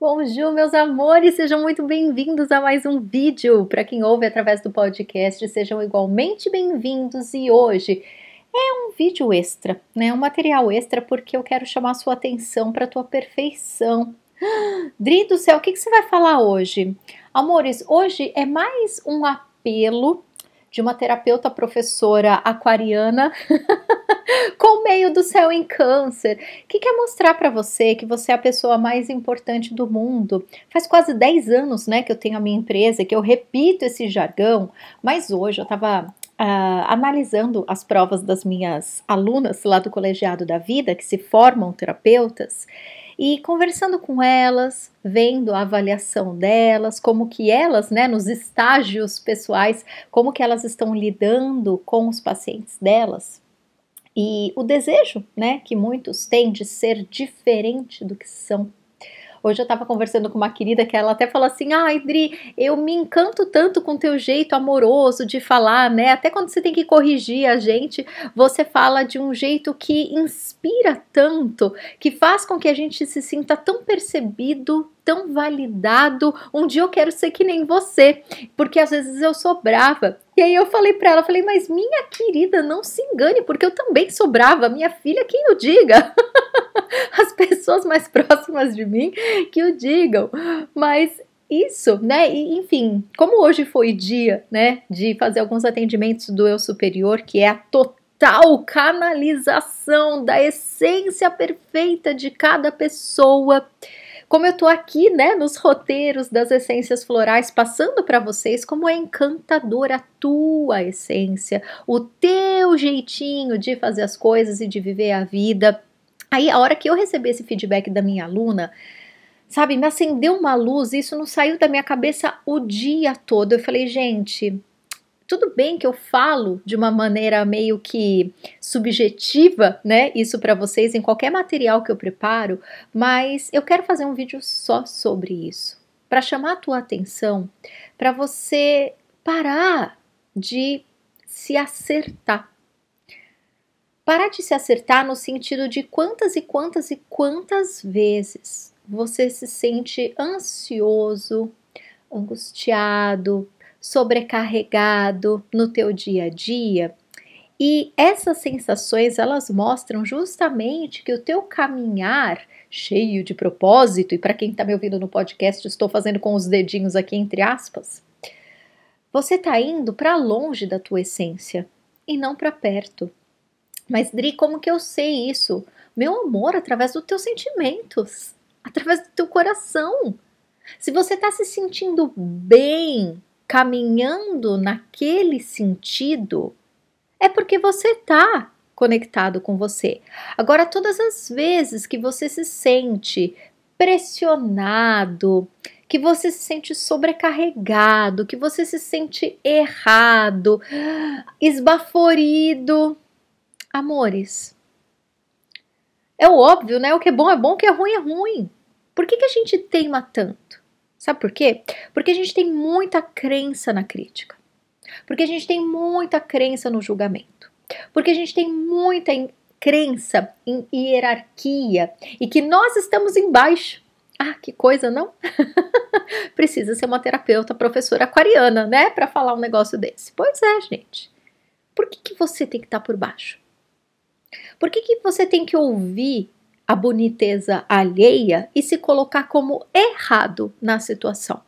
Bonjour, meus amores, sejam muito bem-vindos a mais um vídeo. Para quem ouve através do podcast, sejam igualmente bem-vindos. E hoje é um vídeo extra, né? Um material extra porque eu quero chamar sua atenção para a tua perfeição. Dri do céu, o que, que você vai falar hoje? Amores, hoje é mais um apelo de uma terapeuta professora aquariana com o meio do céu em câncer, que quer mostrar para você que você é a pessoa mais importante do mundo. Faz quase 10 anos, né, que eu tenho a minha empresa, que eu repito esse jargão, mas hoje eu estava uh, analisando as provas das minhas alunas lá do colegiado da vida, que se formam terapeutas, e conversando com elas, vendo a avaliação delas, como que elas, né, nos estágios pessoais, como que elas estão lidando com os pacientes delas. E o desejo, né, que muitos têm de ser diferente do que são Hoje eu estava conversando com uma querida que ela até falou assim: Ah, Idri, eu me encanto tanto com teu jeito amoroso de falar, né? Até quando você tem que corrigir a gente, você fala de um jeito que inspira tanto, que faz com que a gente se sinta tão percebido, tão validado. Um dia eu quero ser que nem você, porque às vezes eu sou brava. E aí eu falei para ela, falei, mas minha querida, não se engane, porque eu também sou brava. Minha filha, quem o diga? As pessoas mais próximas de mim que o digam. Mas isso, né? E, enfim, como hoje foi dia, né, de fazer alguns atendimentos do eu superior, que é a total canalização da essência perfeita de cada pessoa como eu tô aqui, né, nos roteiros das essências florais, passando para vocês como é encantadora a tua essência, o teu jeitinho de fazer as coisas e de viver a vida. Aí, a hora que eu recebi esse feedback da minha aluna, sabe, me acendeu uma luz, isso não saiu da minha cabeça o dia todo. Eu falei, gente, tudo bem que eu falo de uma maneira meio que subjetiva, né? Isso para vocês em qualquer material que eu preparo, mas eu quero fazer um vídeo só sobre isso, para chamar a tua atenção, para você parar de se acertar. Parar de se acertar no sentido de quantas e quantas e quantas vezes você se sente ansioso, angustiado, sobrecarregado no teu dia a dia. E essas sensações, elas mostram justamente que o teu caminhar cheio de propósito, e para quem está me ouvindo no podcast, estou fazendo com os dedinhos aqui entre aspas, você está indo para longe da tua essência e não para perto. Mas Dri, como que eu sei isso? Meu amor, através dos teus sentimentos, através do teu coração. Se você está se sentindo bem caminhando naquele sentido, é porque você está conectado com você. Agora, todas as vezes que você se sente pressionado, que você se sente sobrecarregado, que você se sente errado, esbaforido, amores. É o óbvio, né? O que é bom é bom, o que é ruim é ruim. Por que, que a gente teima tanto? Sabe por quê? Porque a gente tem muita crença na crítica. Porque a gente tem muita crença no julgamento. Porque a gente tem muita crença em hierarquia e que nós estamos embaixo. Ah, que coisa, não? Precisa ser uma terapeuta, professora aquariana, né, para falar um negócio desse. Pois é, gente. Por que, que você tem que estar tá por baixo? Por que, que você tem que ouvir a boniteza alheia e se colocar como errado na situação.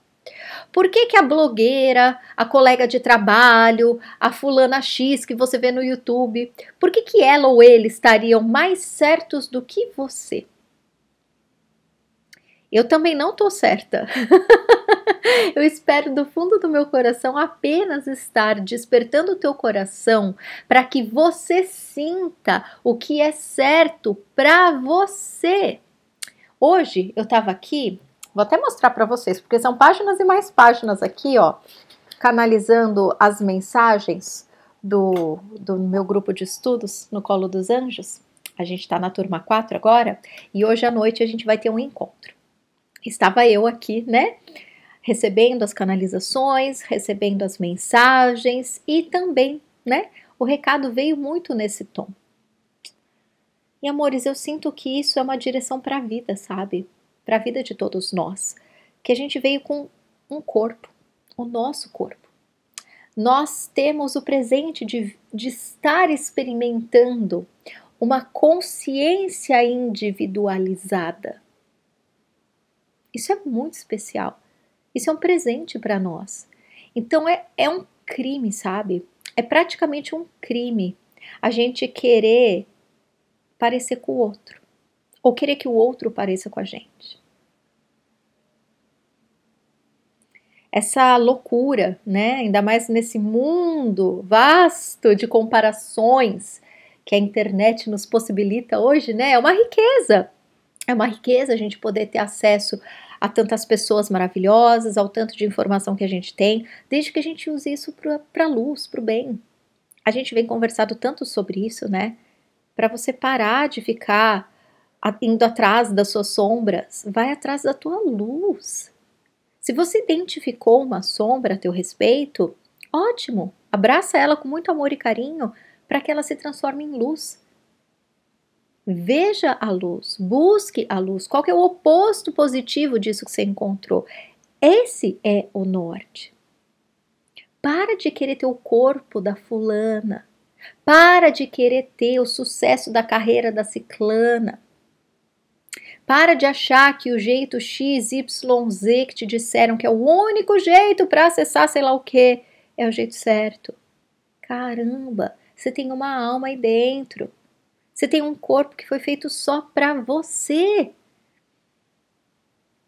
Por que, que a blogueira, a colega de trabalho, a fulana X que você vê no YouTube, por que, que ela ou ele estariam mais certos do que você? Eu também não tô certa. Eu espero do fundo do meu coração apenas estar despertando o teu coração para que você sinta o que é certo para você. Hoje eu estava aqui, vou até mostrar para vocês, porque são páginas e mais páginas aqui, ó, canalizando as mensagens do, do meu grupo de estudos no Colo dos Anjos. A gente está na turma 4 agora e hoje à noite a gente vai ter um encontro. Estava eu aqui, né? recebendo as canalizações, recebendo as mensagens e também, né? O recado veio muito nesse tom. E amores, eu sinto que isso é uma direção para a vida, sabe? para a vida de todos nós, que a gente veio com um corpo, o nosso corpo. Nós temos o presente de, de estar experimentando uma consciência individualizada. Isso é muito especial. Isso é um presente para nós. Então é, é um crime, sabe? É praticamente um crime a gente querer parecer com o outro ou querer que o outro pareça com a gente. Essa loucura, né? Ainda mais nesse mundo vasto de comparações que a internet nos possibilita hoje, né? É uma riqueza. É uma riqueza a gente poder ter acesso a tantas pessoas maravilhosas, ao tanto de informação que a gente tem, desde que a gente use isso para a luz, para o bem. A gente vem conversado tanto sobre isso, né? Para você parar de ficar indo atrás das suas sombras, vai atrás da tua luz. Se você identificou uma sombra a teu respeito, ótimo, abraça ela com muito amor e carinho para que ela se transforme em luz. Veja a luz, busque a luz. Qual é o oposto positivo disso que você encontrou? Esse é o norte. Para de querer ter o corpo da fulana. Para de querer ter o sucesso da carreira da ciclana. Para de achar que o jeito X, Y, Z que te disseram que é o único jeito para acessar sei lá o que é o jeito certo. Caramba, você tem uma alma aí dentro. Você tem um corpo que foi feito só para você.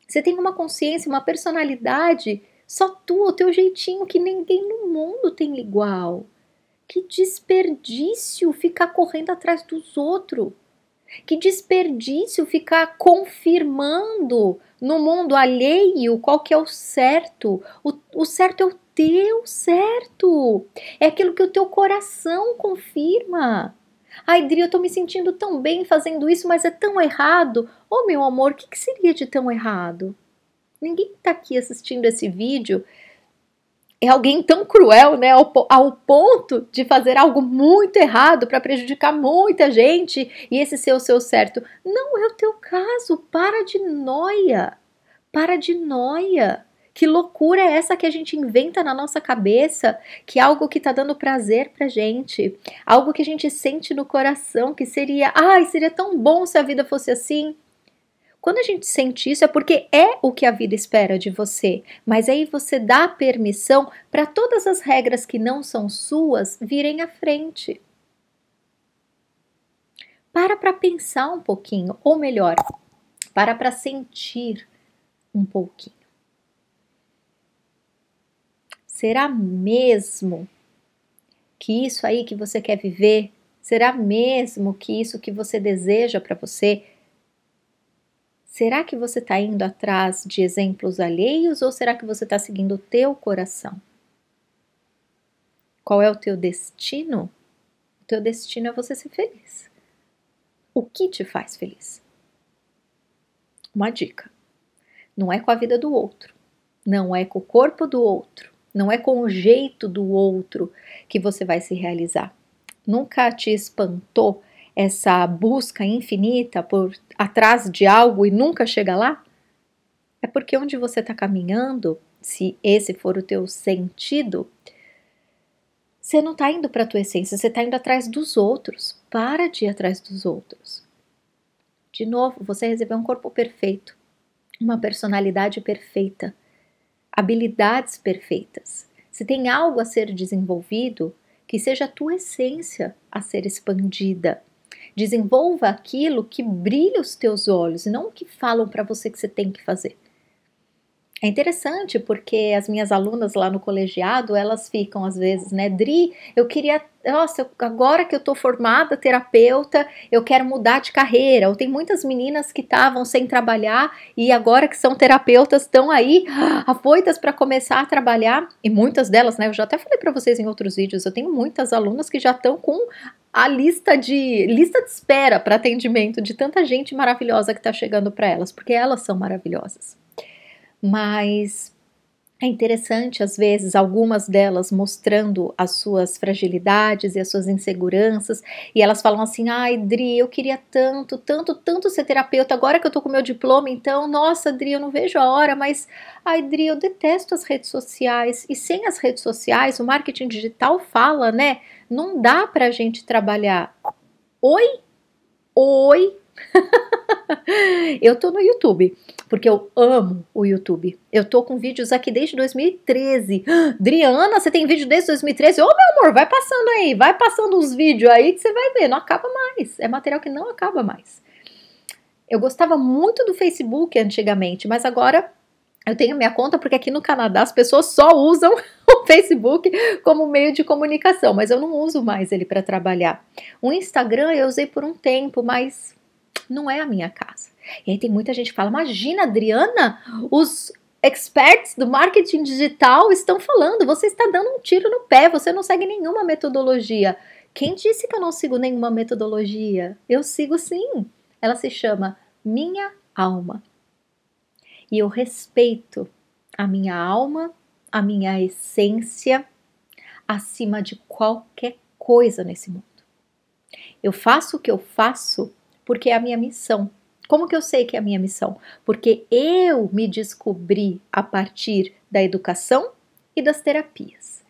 Você tem uma consciência, uma personalidade, só tu, o teu jeitinho que ninguém no mundo tem igual. Que desperdício ficar correndo atrás dos outros. Que desperdício ficar confirmando no mundo alheio qual que é o certo. O, o certo é o teu certo. É aquilo que o teu coração confirma. Ai, Dri, eu tô me sentindo tão bem fazendo isso, mas é tão errado. Oh, meu amor, o que, que seria de tão errado? Ninguém tá aqui assistindo esse vídeo é alguém tão cruel, né, ao, ao, ponto de fazer algo muito errado para prejudicar muita gente e esse ser o seu certo. Não é o teu caso. Para de noia. Para de noia. Que loucura é essa que a gente inventa na nossa cabeça? Que é algo que está dando prazer pra gente, algo que a gente sente no coração, que seria, ai, seria tão bom se a vida fosse assim. Quando a gente sente isso é porque é o que a vida espera de você, mas aí você dá permissão para todas as regras que não são suas virem à frente. Para para pensar um pouquinho, ou melhor, para para sentir um pouquinho. Será mesmo que isso aí que você quer viver, será mesmo que isso que você deseja para você, será que você está indo atrás de exemplos alheios ou será que você está seguindo o teu coração? Qual é o teu destino? O teu destino é você ser feliz. O que te faz feliz? Uma dica: não é com a vida do outro, não é com o corpo do outro, não é com o jeito do outro que você vai se realizar. Nunca te espantou essa busca infinita por atrás de algo e nunca chega lá? É porque onde você está caminhando, se esse for o teu sentido, você não está indo para a tua essência, você está indo atrás dos outros. Para de ir atrás dos outros. De novo, você recebeu um corpo perfeito, uma personalidade perfeita, habilidades perfeitas. Se tem algo a ser desenvolvido, que seja a tua essência a ser expandida. Desenvolva aquilo que brilha os teus olhos, e não o que falam para você que você tem que fazer. É interessante porque as minhas alunas lá no colegiado, elas ficam às vezes, né, Dri, eu queria, nossa, agora que eu tô formada terapeuta, eu quero mudar de carreira. Ou tem muitas meninas que estavam sem trabalhar e agora que são terapeutas estão aí afoitas para começar a trabalhar. E muitas delas, né, eu já até falei para vocês em outros vídeos, eu tenho muitas alunas que já estão com a lista de lista de espera para atendimento de tanta gente maravilhosa que está chegando para elas, porque elas são maravilhosas. Mas é interessante, às vezes, algumas delas mostrando as suas fragilidades e as suas inseguranças, e elas falam assim: ai, Dri, eu queria tanto, tanto, tanto ser terapeuta, agora que eu tô com meu diploma, então, nossa, Dri, eu não vejo a hora, mas, ai, Dri, eu detesto as redes sociais, e sem as redes sociais, o marketing digital fala, né? Não dá pra gente trabalhar. Oi? Oi? eu tô no YouTube, porque eu amo o YouTube. Eu tô com vídeos aqui desde 2013. Adriana, você tem vídeo desde 2013? Ô, meu amor, vai passando aí, vai passando os vídeos aí que você vai ver, não acaba mais. É material que não acaba mais. Eu gostava muito do Facebook antigamente, mas agora eu tenho minha conta porque aqui no Canadá as pessoas só usam o Facebook como meio de comunicação, mas eu não uso mais ele para trabalhar. O Instagram eu usei por um tempo, mas não é a minha casa. E aí tem muita gente que fala: Imagina, Adriana, os experts do marketing digital estão falando, você está dando um tiro no pé, você não segue nenhuma metodologia. Quem disse que eu não sigo nenhuma metodologia? Eu sigo sim. Ela se chama Minha Alma. E eu respeito a minha alma, a minha essência, acima de qualquer coisa nesse mundo. Eu faço o que eu faço porque é a minha missão. Como que eu sei que é a minha missão? Porque eu me descobri a partir da educação e das terapias.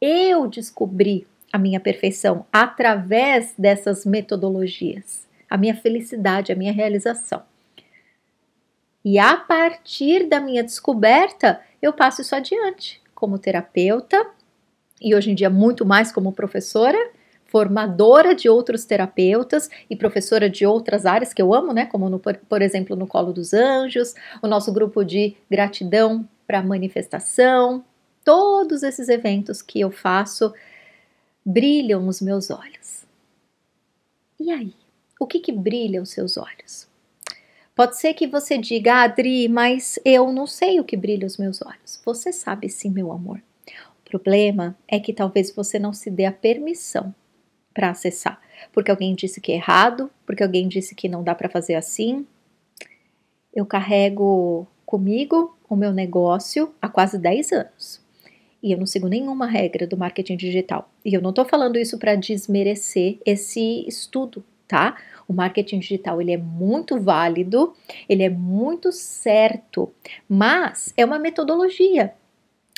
Eu descobri a minha perfeição através dessas metodologias, a minha felicidade, a minha realização. E a partir da minha descoberta, eu passo isso adiante como terapeuta e hoje em dia muito mais como professora formadora de outros terapeutas e professora de outras áreas que eu amo, né? Como, no, por exemplo, no Colo dos Anjos, o nosso grupo de gratidão para manifestação. Todos esses eventos que eu faço brilham os meus olhos. E aí? O que, que brilha os seus olhos? Pode ser que você diga, Adri, mas eu não sei o que brilha os meus olhos. Você sabe sim, meu amor. O problema é que talvez você não se dê a permissão para acessar, porque alguém disse que é errado, porque alguém disse que não dá para fazer assim. Eu carrego comigo o meu negócio há quase 10 anos e eu não sigo nenhuma regra do marketing digital. E eu não estou falando isso para desmerecer esse estudo, tá? O marketing digital ele é muito válido, ele é muito certo, mas é uma metodologia.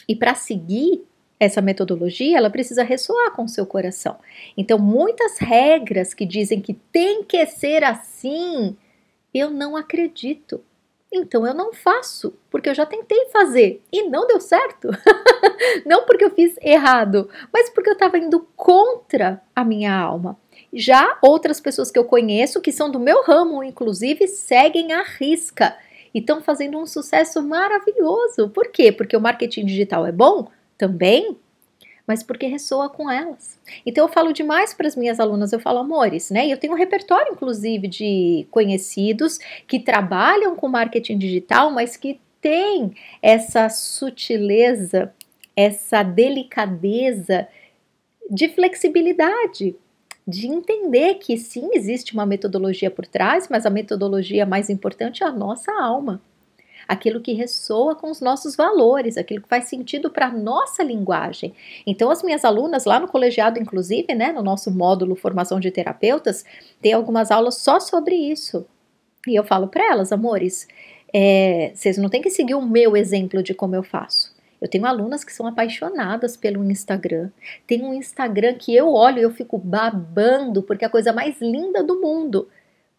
E para seguir essa metodologia, ela precisa ressoar com o seu coração. Então, muitas regras que dizem que tem que ser assim, eu não acredito. Então eu não faço, porque eu já tentei fazer e não deu certo. não porque eu fiz errado, mas porque eu estava indo contra a minha alma. Já outras pessoas que eu conheço, que são do meu ramo, inclusive, seguem a risca e estão fazendo um sucesso maravilhoso. Por quê? Porque o marketing digital é bom? Também, mas porque ressoa com elas. Então eu falo demais para as minhas alunas, eu falo amores, né? E eu tenho um repertório, inclusive, de conhecidos que trabalham com marketing digital, mas que tem essa sutileza, essa delicadeza de flexibilidade, de entender que sim, existe uma metodologia por trás, mas a metodologia mais importante é a nossa alma aquilo que ressoa com os nossos valores, aquilo que faz sentido para a nossa linguagem. Então, as minhas alunas lá no colegiado, inclusive, né, no nosso módulo Formação de Terapeutas, tem algumas aulas só sobre isso. E eu falo para elas, amores, é, vocês não têm que seguir o meu exemplo de como eu faço. Eu tenho alunas que são apaixonadas pelo Instagram. Tem um Instagram que eu olho e eu fico babando porque é a coisa mais linda do mundo.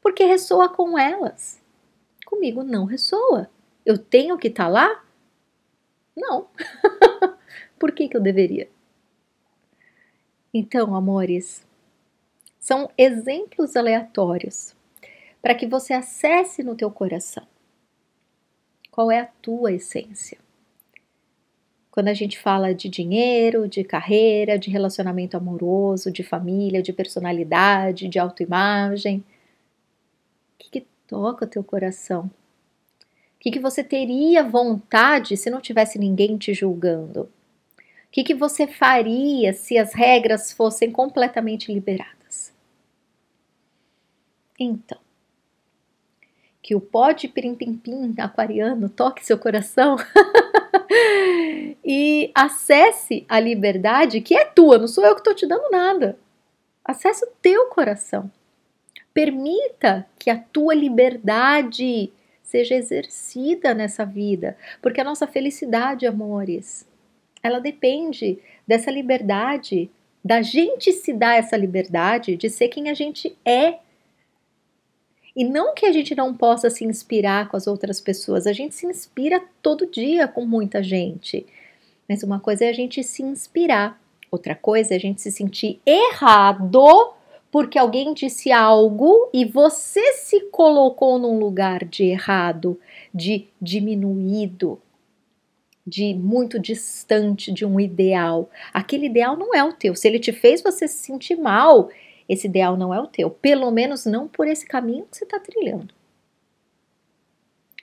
Porque ressoa com elas. Comigo não ressoa. Eu tenho que estar tá lá? Não. Por que, que eu deveria? Então, amores, são exemplos aleatórios para que você acesse no teu coração qual é a tua essência. Quando a gente fala de dinheiro, de carreira, de relacionamento amoroso, de família, de personalidade, de autoimagem, o que, que toca o teu coração? O que, que você teria vontade se não tivesse ninguém te julgando? O que, que você faria se as regras fossem completamente liberadas? Então, que o pó de pirim-pim-pim aquariano toque seu coração e acesse a liberdade que é tua, não sou eu que estou te dando nada. Acesse o teu coração. Permita que a tua liberdade seja exercida nessa vida, porque a nossa felicidade, amores, ela depende dessa liberdade, da gente se dar essa liberdade de ser quem a gente é. E não que a gente não possa se inspirar com as outras pessoas, a gente se inspira todo dia com muita gente. Mas uma coisa é a gente se inspirar, outra coisa é a gente se sentir errado porque alguém disse algo e você se colocou num lugar de errado, de diminuído, de muito distante de um ideal. Aquele ideal não é o teu. Se ele te fez você se sentir mal, esse ideal não é o teu. Pelo menos não por esse caminho que você está trilhando.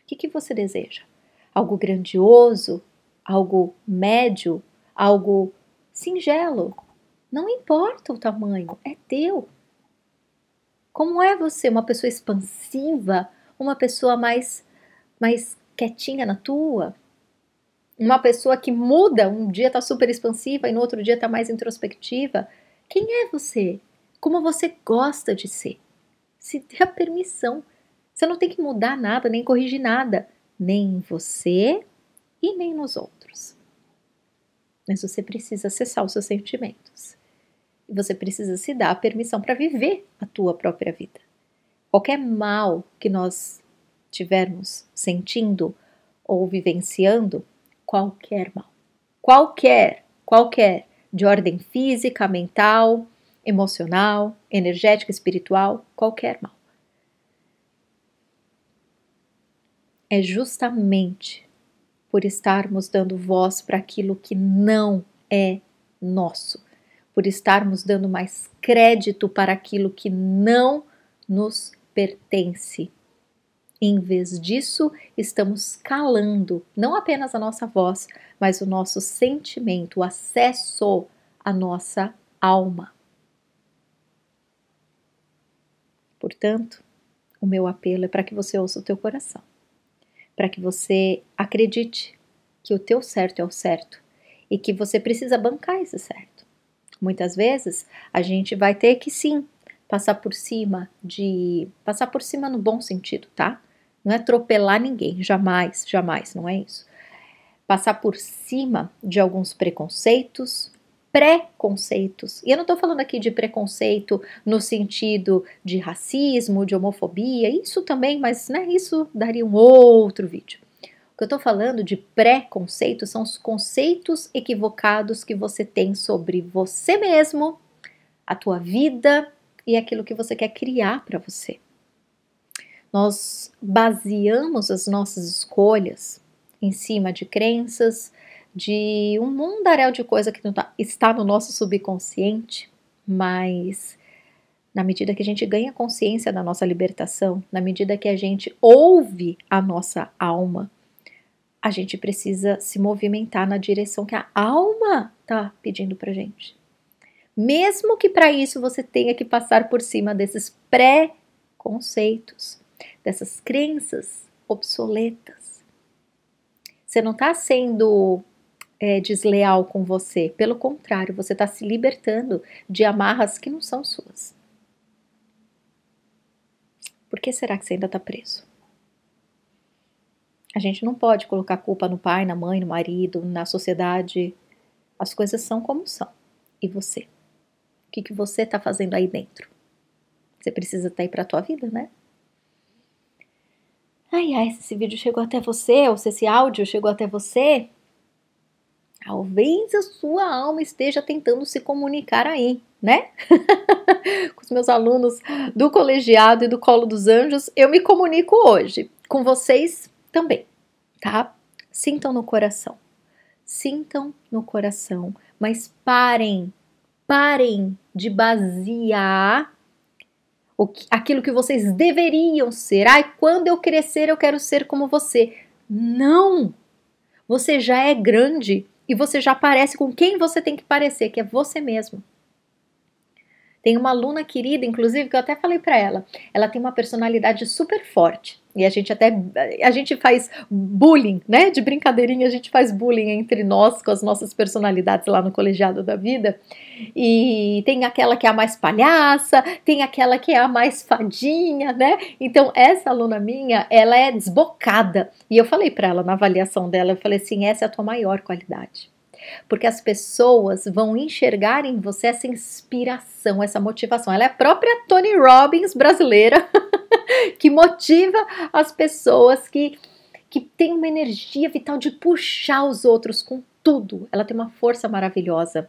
O que, que você deseja? Algo grandioso? Algo médio? Algo singelo? Não importa o tamanho, é teu. Como é você? Uma pessoa expansiva? Uma pessoa mais, mais quietinha na tua? Uma pessoa que muda, um dia tá super expansiva e no outro dia tá mais introspectiva? Quem é você? Como você gosta de ser? Se dê a permissão. Você não tem que mudar nada, nem corrigir nada, nem em você e nem nos outros. Mas você precisa acessar os seus sentimentos. E você precisa se dar a permissão para viver a tua própria vida. Qualquer mal que nós tivermos sentindo ou vivenciando, qualquer mal, qualquer, qualquer, de ordem física, mental, emocional, energética, espiritual, qualquer mal. É justamente por estarmos dando voz para aquilo que não é nosso por estarmos dando mais crédito para aquilo que não nos pertence. Em vez disso, estamos calando não apenas a nossa voz, mas o nosso sentimento, o acesso à nossa alma. Portanto, o meu apelo é para que você ouça o teu coração, para que você acredite que o teu certo é o certo e que você precisa bancar esse certo. Muitas vezes a gente vai ter que sim passar por cima de. passar por cima no bom sentido, tá? Não é atropelar ninguém, jamais, jamais, não é isso. Passar por cima de alguns preconceitos, preconceitos. E eu não estou falando aqui de preconceito no sentido de racismo, de homofobia, isso também, mas né, isso daria um outro vídeo. O que eu estou falando de pré-conceitos são os conceitos equivocados que você tem sobre você mesmo, a tua vida e aquilo que você quer criar para você. Nós baseamos as nossas escolhas em cima de crenças, de um mundaréu de coisa que tá, está no nosso subconsciente, mas na medida que a gente ganha consciência da nossa libertação, na medida que a gente ouve a nossa alma, a gente precisa se movimentar na direção que a alma está pedindo para gente. Mesmo que para isso você tenha que passar por cima desses pré-conceitos, dessas crenças obsoletas. Você não está sendo é, desleal com você, pelo contrário, você está se libertando de amarras que não são suas. Por que será que você ainda está preso? A gente não pode colocar culpa no pai, na mãe, no marido, na sociedade. As coisas são como são. E você? O que, que você está fazendo aí dentro? Você precisa estar tá aí para a tua vida, né? Ai, ai, se esse vídeo chegou até você, ou se esse áudio chegou até você, talvez a sua alma esteja tentando se comunicar aí, né? com os meus alunos do colegiado e do Colo dos Anjos, eu me comunico hoje. Com vocês, também, tá? Sintam no coração. Sintam no coração, mas parem, parem de basear o que, aquilo que vocês deveriam ser. Ai, quando eu crescer eu quero ser como você. Não! Você já é grande e você já parece com quem você tem que parecer, que é você mesmo. Tem uma aluna querida, inclusive, que eu até falei para ela. Ela tem uma personalidade super forte. E a gente até a gente faz bullying, né? De brincadeirinha, a gente faz bullying entre nós com as nossas personalidades lá no colegiado da vida. E tem aquela que é a mais palhaça, tem aquela que é a mais fadinha, né? Então, essa aluna minha, ela é desbocada. E eu falei para ela na avaliação dela, eu falei assim: essa é a tua maior qualidade porque as pessoas vão enxergar em você essa inspiração, essa motivação. Ela é a própria Tony Robbins brasileira que motiva as pessoas que que tem uma energia vital de puxar os outros com tudo. Ela tem uma força maravilhosa.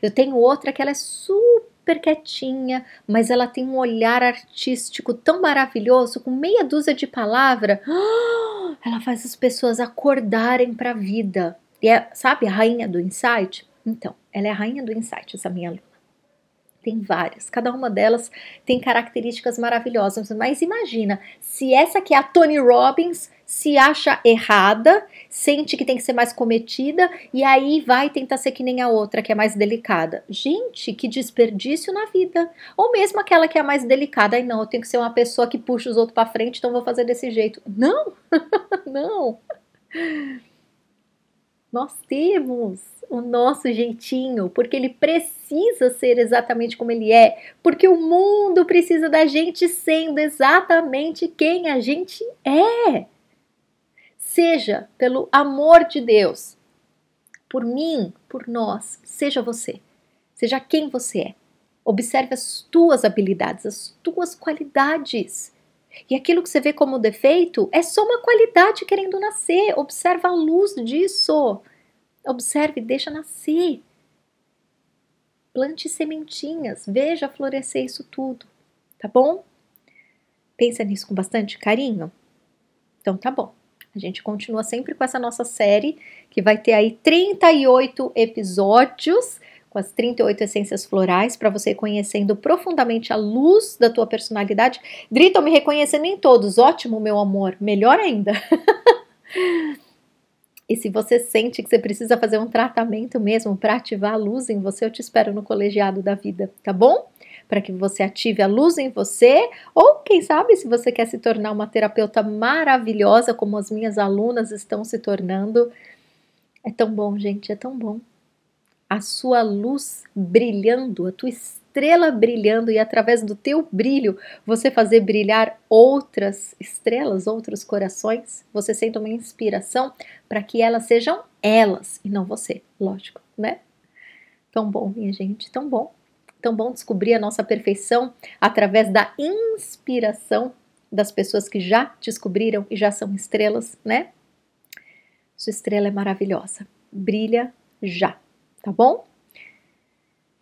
Eu tenho outra que ela é super quietinha, mas ela tem um olhar artístico tão maravilhoso, com meia dúzia de palavras, ela faz as pessoas acordarem para a vida. E é, sabe, a rainha do insight? Então, ela é a rainha do insight, essa minha aluna. Tem várias, cada uma delas tem características maravilhosas, mas imagina se essa que é a Tony Robbins se acha errada, sente que tem que ser mais cometida e aí vai tentar ser que nem a outra, que é mais delicada. Gente, que desperdício na vida. Ou mesmo aquela que é mais delicada, e não, eu tenho que ser uma pessoa que puxa os outros para frente, então vou fazer desse jeito. Não, não. Nós temos o nosso jeitinho, porque ele precisa ser exatamente como ele é, porque o mundo precisa da gente sendo exatamente quem a gente é. Seja pelo amor de Deus, por mim, por nós, seja você, seja quem você é. Observe as tuas habilidades, as tuas qualidades. E aquilo que você vê como defeito é só uma qualidade querendo nascer. Observa a luz disso. Observe, deixa nascer. Plante sementinhas, veja florescer isso tudo, tá bom? Pensa nisso com bastante carinho? Então tá bom. A gente continua sempre com essa nossa série, que vai ter aí 38 episódios com as 38 essências florais para você conhecendo profundamente a luz da tua personalidade. Drita, me reconhecendo em todos. Ótimo, meu amor. Melhor ainda. e se você sente que você precisa fazer um tratamento mesmo para ativar a luz em você, eu te espero no colegiado da vida, tá bom? Para que você ative a luz em você, ou quem sabe, se você quer se tornar uma terapeuta maravilhosa, como as minhas alunas estão se tornando. É tão bom, gente, é tão bom a sua luz brilhando, a tua estrela brilhando e através do teu brilho você fazer brilhar outras estrelas, outros corações, você sente uma inspiração para que elas sejam elas e não você, lógico, né? Tão bom, minha gente, tão bom. Tão bom descobrir a nossa perfeição através da inspiração das pessoas que já descobriram e já são estrelas, né? Sua estrela é maravilhosa. Brilha já tá bom?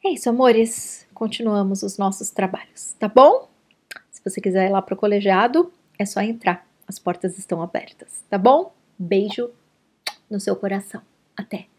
É isso, amores. Continuamos os nossos trabalhos, tá bom? Se você quiser ir lá pro colegiado, é só entrar. As portas estão abertas, tá bom? Beijo no seu coração. Até!